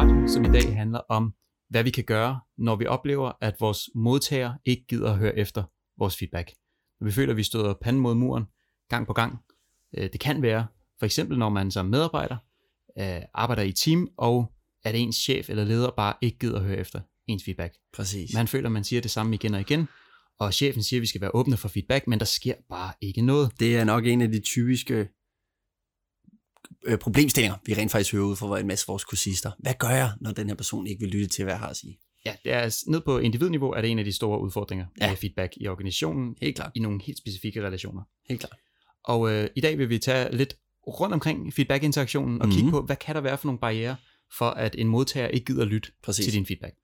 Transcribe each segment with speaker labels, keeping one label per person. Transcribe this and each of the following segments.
Speaker 1: Radio, som i dag handler om, hvad vi kan gøre, når vi oplever, at vores modtager ikke gider at høre efter vores feedback. Når vi føler, at vi støder panden mod muren gang på gang. Øh, det kan være, for eksempel når man som medarbejder øh, arbejder i team, og at ens chef eller leder bare ikke gider at høre efter ens feedback.
Speaker 2: Præcis.
Speaker 1: Man føler, at man siger det samme igen og igen, og chefen siger, at vi skal være åbne for feedback, men der sker bare ikke noget.
Speaker 2: Det er nok en af de typiske øh, problemstillinger, vi rent faktisk hører ud fra en masse af vores kursister. Hvad gør jeg, når den her person ikke vil lytte til, hvad jeg har at sige?
Speaker 1: Ja, det er ned på individniveau, er det en af de store udfordringer ja. med feedback i organisationen.
Speaker 2: Helt klart.
Speaker 1: I nogle helt specifikke relationer.
Speaker 2: Helt klart.
Speaker 1: Og øh, i dag vil vi tage lidt rundt omkring feedback-interaktionen og mm-hmm. kigge på, hvad kan der være for nogle barriere for, at en modtager ikke gider lytte Præcis. til din feedback.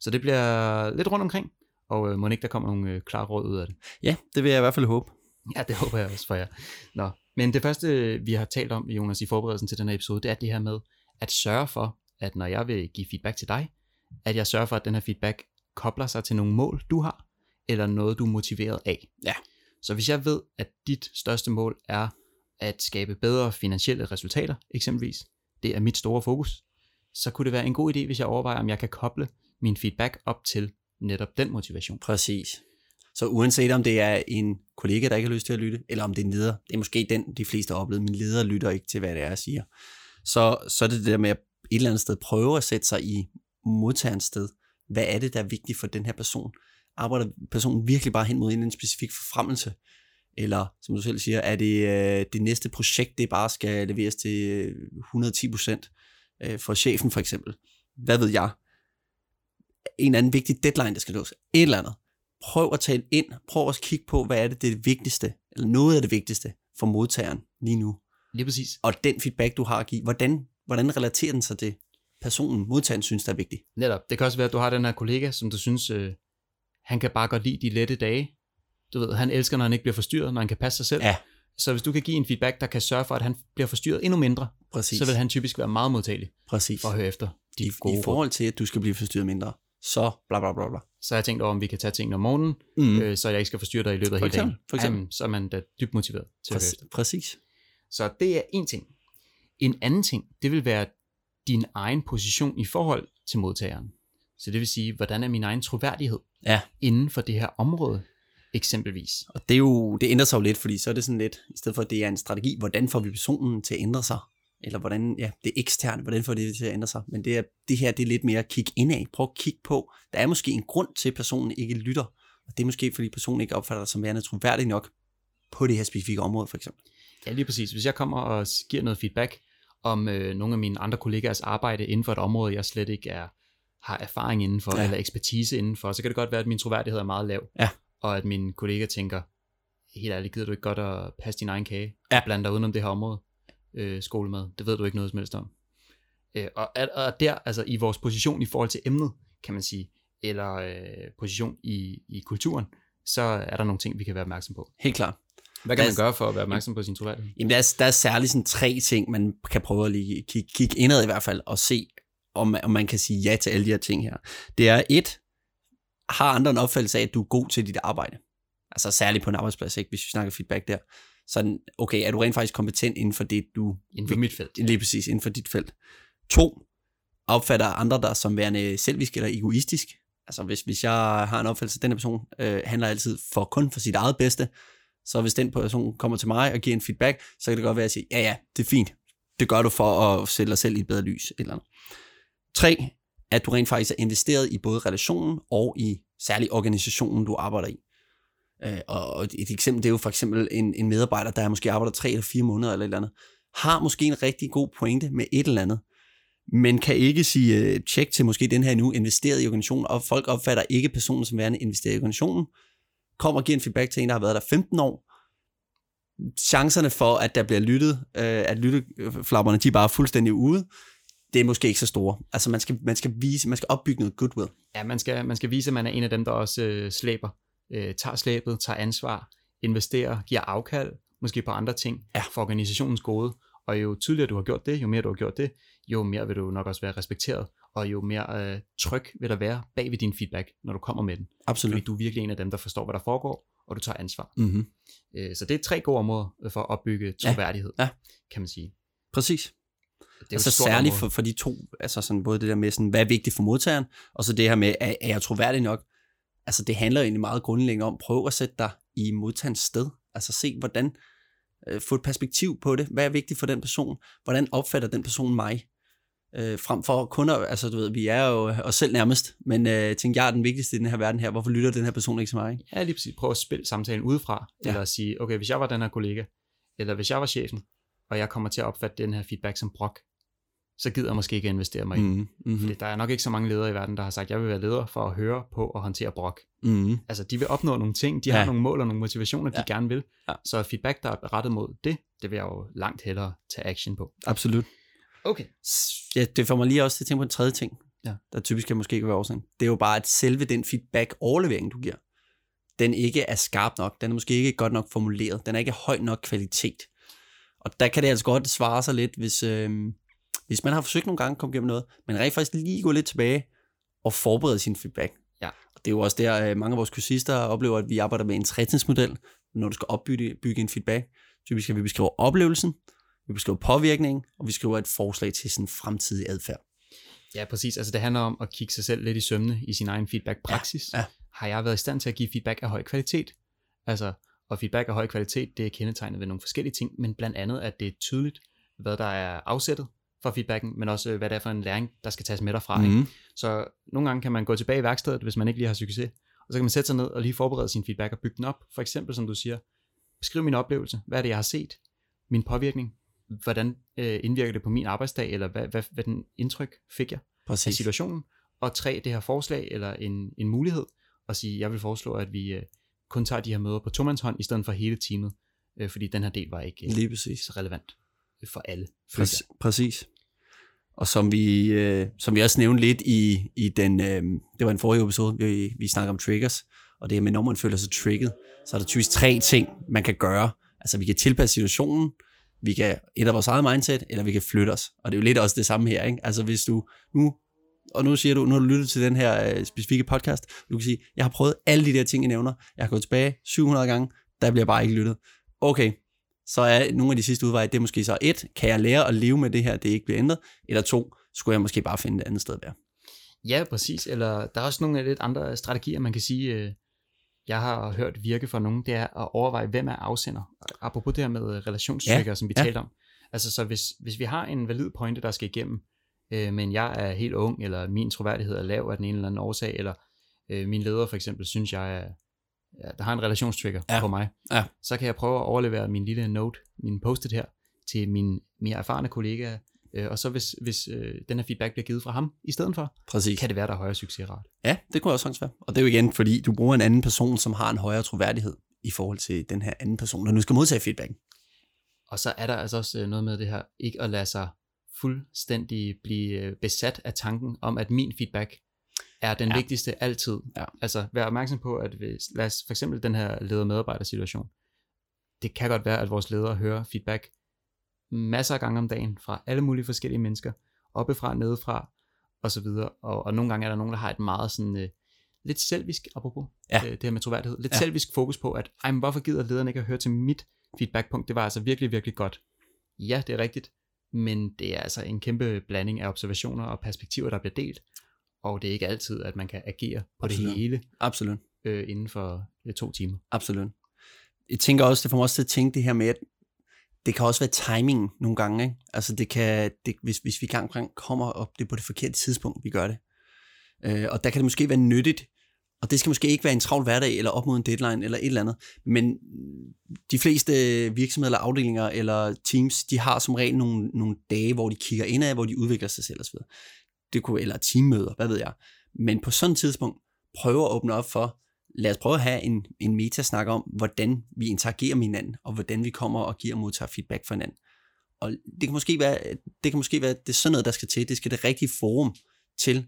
Speaker 1: Så det bliver lidt rundt omkring, og øh, må ikke der kommer nogle øh, klare råd ud af det.
Speaker 2: Ja, det vil jeg i hvert fald håbe.
Speaker 1: Ja, det håber jeg også for jer. Nå, men det første, vi har talt om, Jonas, i forberedelsen til den her episode, det er det her med at sørge for, at når jeg vil give feedback til dig, at jeg sørger for, at den her feedback kobler sig til nogle mål, du har, eller noget, du er motiveret af.
Speaker 2: Ja.
Speaker 1: Så hvis jeg ved, at dit største mål er at skabe bedre finansielle resultater, eksempelvis, det er mit store fokus, så kunne det være en god idé, hvis jeg overvejer, om jeg kan koble min feedback op til netop den motivation.
Speaker 2: Præcis. Så uanset om det er en kollega, der ikke har lyst til at lytte, eller om det er en leder, det er måske den, de fleste har oplevet, min leder lytter ikke til, hvad det er, jeg siger. Så, så er det det der med at et eller andet sted prøve at sætte sig i modtagerens sted. Hvad er det, der er vigtigt for den her person? Arbejder personen virkelig bare hen mod en specifik forfremmelse? Eller, som du selv siger, er det øh, det næste projekt, det bare skal leveres til øh, 110 procent øh, for chefen for eksempel? Hvad ved jeg? En anden vigtig deadline, der skal nås. Et eller andet. Prøv at tale ind. Prøv at kigge på, hvad er det, det, er det vigtigste, eller noget af det vigtigste for modtageren lige nu.
Speaker 1: Lige præcis.
Speaker 2: Og den feedback, du har at give, hvordan, hvordan relaterer den sig til personen, modtageren synes, der er vigtigt?
Speaker 1: Netop. Det kan også være, at du har den her kollega, som du synes, øh, han kan bare godt lide de lette dage. Du ved, han elsker, når han ikke bliver forstyrret, når han kan passe sig selv.
Speaker 2: Ja.
Speaker 1: Så hvis du kan give en feedback, der kan sørge for, at han bliver forstyrret endnu mindre,
Speaker 2: Præcis.
Speaker 1: så vil han typisk være meget modtagelig
Speaker 2: Præcis.
Speaker 1: for at høre efter de
Speaker 2: I,
Speaker 1: gode
Speaker 2: I forhold til, at du skal blive forstyrret mindre, så bla bla bla bla.
Speaker 1: Så har jeg tænkt over, om vi kan tage tingene om morgenen,
Speaker 2: Mm.
Speaker 1: øh, så jeg ikke skal forstyrre dig i løbet af hele dagen.
Speaker 2: eksempel, for eksempel.
Speaker 1: Jamen, så er man da dybt motiveret til at
Speaker 2: Præcis.
Speaker 1: efter.
Speaker 2: Præcis.
Speaker 1: Så det er en ting. En anden ting, det vil være din egen position i forhold til modtageren. Så det vil sige, hvordan er min egen troværdighed
Speaker 2: Ja.
Speaker 1: inden for det her område, eksempelvis.
Speaker 2: Og det, er jo, det ændrer sig jo lidt, fordi så er det sådan lidt, i stedet for at det er en strategi, hvordan får vi personen til at ændre sig? Eller hvordan, ja, det eksterne, hvordan får det til at ændre sig? Men det, er, det her, det er lidt mere at kigge indad. Prøv at kigge på, der er måske en grund til, at personen ikke lytter. Og det er måske, fordi personen ikke opfatter dig som værende troværdig nok på det her specifikke område, for eksempel.
Speaker 1: Ja, lige præcis. Hvis jeg kommer og giver noget feedback om øh, nogle af mine andre kollegaers arbejde inden for et område, jeg slet ikke er, har erfaring indenfor,
Speaker 2: Ja.
Speaker 1: ja. eller ekspertise indenfor, så kan det godt være, at min troværdighed er meget lav.
Speaker 2: Ja.
Speaker 1: Og at min kollega tænker, helt ærligt, gider du ikke godt at passe din egen kage?
Speaker 2: Ja.
Speaker 1: Og blande dig udenom det her område? Øh, skolemad. Det ved du ikke noget som helst om. Øh, og, og, der, altså i vores position i forhold til emnet, kan man sige, eller øh, position i, i kulturen, så er der nogle ting, vi kan være opmærksom på.
Speaker 2: Helt klart.
Speaker 1: Hvad kan man gøre for at være opmærksom på sin troværdighed?
Speaker 2: Jamen, der er, der er særligt sådan tre ting, man kan prøve at lige kigge, kigge indad i hvert fald, og se, om, om man kan sige ja til alle de her ting her. Det er et, har andre en opfattelse af, at du er god til dit arbejde. Altså særligt på en arbejdsplads, ikke? hvis vi snakker feedback der. Sådan, okay, er du rent faktisk kompetent inden for det, du...
Speaker 1: Inden for mit felt.
Speaker 2: Lige præcis, inden for dit felt. To, opfatter andre dig som værende selvisk eller egoistisk. Altså hvis, hvis jeg har en opfattelse, at den her person øh, handler altid for kun for sit eget bedste, så hvis den person kommer til mig og giver en feedback, så kan det godt være at sige, ja ja, det er fint. Det gør du for at sætte dig selv i et bedre lys. Eller andet. Tre, at du rent faktisk er investeret i både relationen og i særlig organisationen, du arbejder i. Øh, og et eksempel, det er jo for eksempel en, en medarbejder, der måske arbejder tre eller fire måneder eller et eller andet, har måske en rigtig god pointe med et eller andet, men kan ikke sige øh, tjek til måske den her nu investeret i organisationen, og folk opfatter ikke personen som værende investeret i organisationen, kommer og giver en feedback til en, der har været der 15 år, chancerne for, at der bliver lyttet, øh, at lytteflapperne, de er bare fuldstændig ude, det er måske ikke så store. Altså man skal, man skal vise, man skal opbygge noget goodwill.
Speaker 1: Ja, man skal, man skal vise, at man er en af dem, der også øh, slæber, øh, tager slæbet, tager ansvar, investerer, giver afkald, måske på andre ting,
Speaker 2: Ja.
Speaker 1: for organisationens gode. Og jo tydeligere du har gjort det, jo mere du har gjort det, jo mere vil du nok også være respekteret, og jo mere øh, tryg vil der være bag ved din feedback, når du kommer med den.
Speaker 2: Absolut.
Speaker 1: Fordi du er virkelig en af dem, der forstår, hvad der foregår, og du tager ansvar.
Speaker 2: Mm-hmm.
Speaker 1: Øh, så det er tre gode områder øh, for at opbygge troværdighed,
Speaker 2: Ja.
Speaker 1: kan man sige.
Speaker 2: Præcis.
Speaker 1: Det er
Speaker 2: altså særligt
Speaker 1: område.
Speaker 2: for, for de to, altså sådan både det der med, sådan, hvad er vigtigt for modtageren, og så det her med, er, er jeg troværdig nok? Altså det handler egentlig meget grundlæggende om, prøv at sætte dig i modtagerens sted. Altså se, hvordan, øh, få et perspektiv på det. Hvad er vigtigt for den person? Hvordan opfatter den person mig? Øh, frem for kun at, altså du ved, vi er jo os selv nærmest, men øh, tænk, jeg er den vigtigste i den her verden her. Hvorfor lytter den her person ikke til mig?
Speaker 1: Ja, lige præcis. Prøv at spille samtalen udefra,
Speaker 2: ja.
Speaker 1: eller at sige, okay, hvis jeg var den her kollega, eller hvis jeg var chefen, og jeg kommer til at opfatte den her feedback som brok, så gider jeg måske ikke investere mig i. Mm.
Speaker 2: Mm, mm,
Speaker 1: Fordi der er nok ikke så mange ledere i verden, der har sagt, jeg vil være leder for at høre på og håndtere brok.
Speaker 2: mm,
Speaker 1: Altså, de vil opnå nogle ting, de
Speaker 2: Ja.
Speaker 1: har nogle mål og nogle motivationer, de
Speaker 2: Ja.
Speaker 1: gerne vil.
Speaker 2: Ja.
Speaker 1: Så feedback, der er rettet mod det, det vil jeg jo langt hellere tage action på.
Speaker 2: absolut.
Speaker 1: Okay.
Speaker 2: Ja, det får mig lige også til at tænke på en tredje ting,
Speaker 1: Ja.
Speaker 2: der typisk kan måske ikke være årsagen. Det er jo bare, at selve den feedback-overlevering, du giver, den ikke er skarp nok. Den er måske ikke godt nok formuleret. Den er ikke høj nok kvalitet. Og der kan det altså godt svare sig lidt, hvis, øh, hvis man har forsøgt nogle gange at komme igennem noget, men rent faktisk lige gå lidt tilbage og forberede sin feedback.
Speaker 1: Ja.
Speaker 2: Og det er jo også der, øh, mange af vores kursister oplever, at vi arbejder med en træningsmodel, når du skal opbygge bygge en feedback. Typisk skal vi beskrive oplevelsen, vi beskriver påvirkningen, og vi skriver et forslag til sådan fremtidig adfærd.
Speaker 1: Ja, præcis. Altså, det handler om at kigge sig selv lidt i sømne i sin egen feedback-praksis.
Speaker 2: Ja, ja.
Speaker 1: Har jeg været i stand til at give feedback af høj kvalitet? Altså, og feedback af høj kvalitet, det er kendetegnet ved nogle forskellige ting, men blandt andet, at det er tydeligt, hvad der er afsættet for feedbacken, men også, øh, hvad det er for en læring, der skal tages med derfra. Mm. Ikke?
Speaker 2: Mm.
Speaker 1: Så nogle gange kan man gå tilbage i værkstedet, hvis man ikke lige har succes, og så kan man sætte sig ned og lige forberede sin feedback og bygge den op. For eksempel, som du siger, beskriv min oplevelse. Hvad er det, jeg har set? Min påvirkning? Hvordan øh, indvirker det på min arbejdsdag? Eller hvad, hvad, hvad den indtryk fik jeg? af
Speaker 2: Præcis.
Speaker 1: situationen, og tre, det her forslag eller en, en mulighed, og sige, jeg vil foreslå, at vi øh, kun tager de her møder på tomandshånd, i stedet for hele teamet, øh, fordi den her del var ikke øh,
Speaker 2: Lige præcis.
Speaker 1: så relevant for alle.
Speaker 2: Præcis. præcis. Og som vi, øh, som vi også nævnte lidt i, i den, øh, det var en forrige episode, vi, vi snakker om triggers, og det her med, når man føler sig trigget, så er der typisk tre ting, man kan gøre. Altså vi kan tilpasse situationen, vi kan ændre vores eget mindset, eller vi kan flytte os. Og det er jo lidt også det samme her, ikke? Altså hvis du nu, og nu siger du, nu har du lyttet til den her øh, specifikke podcast, du kan sige, jeg har prøvet alle de der ting, I nævner, jeg har gået tilbage 700 gange, der bliver bare ikke lyttet. Okay, så er nogle af de sidste udveje, det er måske så et, kan jeg lære at leve med det her, det ikke bliver ændret, eller to, skulle jeg måske bare finde et andet sted at være.
Speaker 1: Ja, præcis. Eller der er også nogle lidt andre strategier, man kan sige, øh, jeg har hørt virke for nogen, det er at overveje, hvem er afsender. Apropos det her med relationstrigger,
Speaker 2: Ja,
Speaker 1: som vi
Speaker 2: ja.
Speaker 1: talte om. Altså, så hvis, hvis vi har en valid pointe, der skal igennem, øh, men jeg er helt ung, eller min troværdighed er lav af den ene eller anden årsag, eller øh, min leder for eksempel synes, jeg er, der har en relationstrigger
Speaker 2: Ja.
Speaker 1: på mig,
Speaker 2: Ja.
Speaker 1: så kan jeg prøve at overlevere min lille note, min post-it her, til min mere erfarne kollega, øh, og så hvis, hvis øh, den her feedback bliver givet fra ham i stedet for,
Speaker 2: Præcis.
Speaker 1: kan det være, der er højere succesrate.
Speaker 2: Ja, det kunne også sagtens være. Og det er jo igen, fordi du bruger en anden person, som har en højere troværdighed i forhold til den her anden person, der nu skal modtage feedback.
Speaker 1: Og så er der altså også øh, noget med det her, ikke at lade sig fuldstændig blive øh, besat af tanken om, at min feedback er den
Speaker 2: Ja.
Speaker 1: vigtigste altid.
Speaker 2: Ja.
Speaker 1: Altså vær opmærksom på, at hvis, lad os for eksempel den her leder-medarbejder-situation, det kan godt være, at vores ledere hører feedback masser af gange om dagen fra alle mulige forskellige mennesker, oppefra, nedefra, og så videre. Og, og nogle gange er der nogen, der har et meget sådan, øh, lidt selvisk, apropos
Speaker 2: Ja.
Speaker 1: øh, det her med troværdighed, lidt
Speaker 2: ja.
Speaker 1: selvisk fokus på, at ej, men hvorfor gider lederen ikke at høre til mit feedbackpunkt? Det var altså virkelig, virkelig godt. Ja, det er rigtigt, men det er altså en kæmpe blanding af observationer og perspektiver, der bliver delt, og det er ikke altid, at man kan agere på
Speaker 2: Absolut.
Speaker 1: det hele
Speaker 2: Absolut.
Speaker 1: øh, inden for øh, to timer.
Speaker 2: Absolut. Jeg tænker også, det får mig også til at tænke det her med, at det kan også være timing nogle gange. Ikke? Altså det kan, det, hvis, hvis vi gang gang kommer op, det er på det forkerte tidspunkt, vi gør det. Øh, og der kan det måske være nyttigt, og det skal måske ikke være en travl hverdag, eller op mod en deadline, eller et eller andet, men de fleste virksomheder, eller afdelinger, eller teams, de har som regel nogle, nogle dage, hvor de kigger indad, hvor de udvikler sig selv osv. Det kunne, eller teammøder, hvad ved jeg. Men på sådan et tidspunkt, prøve at åbne op for, lad os prøve at have en, en metasnak om, hvordan vi interagerer med hinanden, og hvordan vi kommer og giver og modtager feedback fra hinanden. Og det kan måske være, det kan måske være det er sådan noget, der skal til. Det skal det rigtige forum til,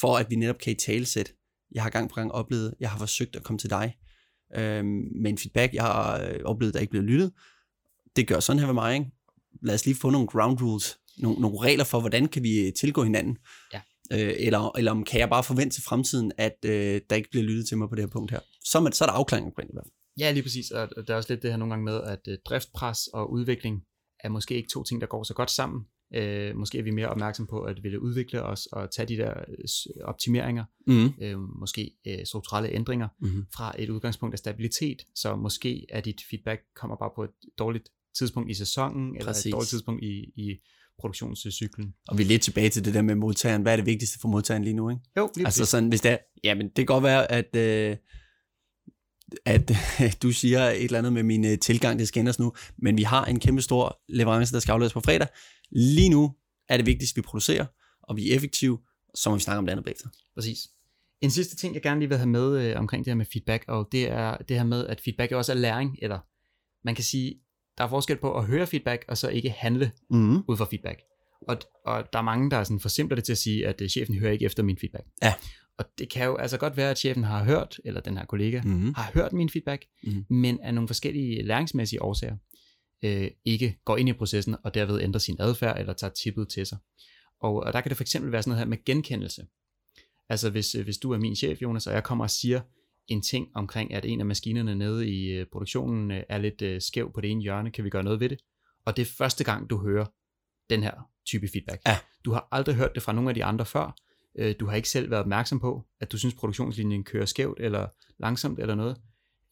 Speaker 2: for at vi netop kan i talesæt. Jeg har gang på gang oplevet, jeg har forsøgt at komme til dig øh, med en feedback, jeg har øh, oplevet, der ikke bliver lyttet. Det gør sådan her ved mig, ikke? Lad os lige få nogle ground rules, nogle, nogle regler for, hvordan kan vi tilgå hinanden.
Speaker 1: Ja.
Speaker 2: Øh, eller, eller om kan jeg bare forvente til fremtiden, at øh, der ikke bliver lyttet til mig på det her punkt her. Så er, man, så er der afklaring omkring det i hvert fald.
Speaker 1: Ja, lige præcis. Og der er også lidt det her nogle gange med, at øh, driftpres og udvikling er måske ikke to ting, der går så godt sammen. Øh, måske er vi mere opmærksom på at ville udvikle os og tage de der øh, optimeringer,
Speaker 2: Mm.
Speaker 1: øh, måske øh, strukturelle ændringer,
Speaker 2: Mm-hmm.
Speaker 1: fra et udgangspunkt af stabilitet, så måske er dit feedback kommer bare på et dårligt tidspunkt i sæsonen, eller
Speaker 2: Præcis.
Speaker 1: et dårligt tidspunkt i, i produktionscyklen.
Speaker 2: Og vi er lidt tilbage til det der med modtageren. Hvad er det vigtigste for modtageren lige nu, ikke?
Speaker 1: Jo, lige
Speaker 2: Altså sådan, hvis det er, jamen det kan godt være, at, øh, at du siger et eller andet med min øh, tilgang, det skal ændres nu, men vi har en kæmpe stor leverance, der skal afleveres på fredag. Lige nu er det vigtigst, at vi producerer, og vi er effektive, så må vi snakke om det andet bagefter.
Speaker 1: Præcis. En sidste ting, jeg gerne lige vil have med øh, omkring det her med feedback, og det er det her med, at feedback er også er læring, eller man kan sige, der er forskel på at høre feedback, og så ikke handle
Speaker 2: Mm.
Speaker 1: ud fra feedback. Og, og der er mange, der sådan forsimpler det til at sige, at øh, chefen hører ikke efter min feedback.
Speaker 2: Ja.
Speaker 1: Og det kan jo altså godt være, at chefen har hørt, eller den her kollega,
Speaker 2: Mm.
Speaker 1: har hørt min feedback,
Speaker 2: Mhm.
Speaker 1: men af nogle forskellige læringsmæssige årsager øh, ikke går ind i processen og derved ændrer sin adfærd eller tager tippet til sig. Og, og der kan det for eksempel være sådan noget her med genkendelse. Altså hvis, øh, hvis du er min chef, Jonas, og jeg kommer og siger en ting omkring, at en af maskinerne nede i øh, produktionen øh, er lidt øh, skæv på det ene hjørne, kan vi gøre noget ved det? Og det er første gang, du hører den her type feedback.
Speaker 2: Ja.
Speaker 1: Du har aldrig hørt det fra nogle af de andre før. Du har ikke selv været opmærksom på, at du synes, produktionslinjen kører skævt eller langsomt eller noget.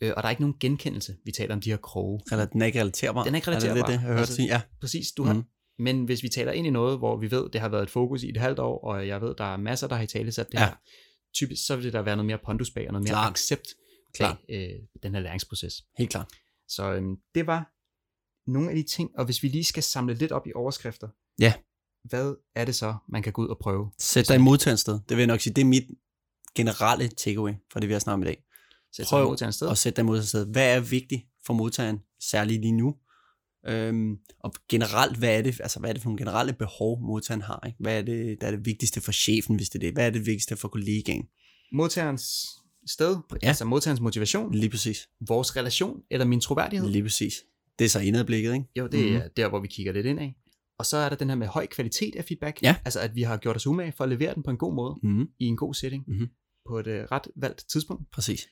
Speaker 1: Og der er ikke nogen genkendelse. Vi taler om de her kroge.
Speaker 2: Eller den er ikke relaterbar.
Speaker 1: Den er ikke
Speaker 2: Er det det,
Speaker 1: relaterbar.
Speaker 2: det, jeg har hørt
Speaker 1: Altså,
Speaker 2: sige? Ja.
Speaker 1: Præcis, du har.
Speaker 2: Mhm.
Speaker 1: Men hvis vi taler ind i noget, hvor vi ved, det har været et fokus i et halvt år, og jeg ved, der er masser, der har i tale sat det
Speaker 2: Ja.
Speaker 1: her, typisk så vil der være noget mere pondus bag, og noget mere
Speaker 2: Klart.
Speaker 1: accept bag øh, den her læringsproces.
Speaker 2: Helt klart.
Speaker 1: Så øhm, det var nogle af de ting, og hvis vi lige skal samle lidt op i overskrifter,
Speaker 2: Ja.
Speaker 1: hvad er det så, man kan gå ud og prøve?
Speaker 2: Sæt dig i modtagerens sted. Det vil jeg nok sige, det er mit generelle takeaway for det, vi har snakket om i dag.
Speaker 1: Sæt
Speaker 2: Prøv
Speaker 1: sig mod til et sted.
Speaker 2: Og sæt dig i modtagerens sted. Hvad er vigtigt for modtageren, særligt lige nu? Øhm, og generelt, hvad er, det, altså, hvad er det for nogle generelle behov, modtageren har? Ikke? Hvad er det, der er det vigtigste for chefen, hvis det er det? Hvad er det vigtigste for kollegaen?
Speaker 1: Modtagerens sted,
Speaker 2: Ja.
Speaker 1: altså modtagerens motivation,
Speaker 2: Lige præcis.
Speaker 1: vores relation eller min troværdighed.
Speaker 2: Lige præcis. Det er så indadblikket, ikke?
Speaker 1: Jo, det
Speaker 2: Mhm.
Speaker 1: er der, hvor vi kigger lidt ind af. Og så er der den her med høj kvalitet af feedback.
Speaker 2: Ja.
Speaker 1: Altså, at vi har gjort os umage for at levere den på en god måde,
Speaker 2: Mm,
Speaker 1: i en god setting,
Speaker 2: Mhm.
Speaker 1: på et uh, ret valgt tidspunkt.
Speaker 2: præcis.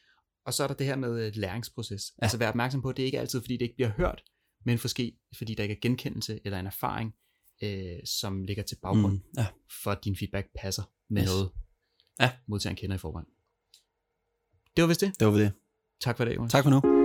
Speaker 1: Og så er der det her med uh, læringsproces. Ja. Altså, vær opmærksom på, at det ikke er altid, fordi det ikke bliver hørt, men måske, fordi der ikke er genkendelse eller en erfaring, øh, som ligger til baggrund
Speaker 2: Mm, ja.
Speaker 1: for, at din feedback passer med
Speaker 2: Yes.
Speaker 1: noget,
Speaker 2: Ja.
Speaker 1: modtageren kender i forvejen. Det var vist det.
Speaker 2: Det var det.
Speaker 1: Tak for det, Jonas.
Speaker 2: Tak for nu.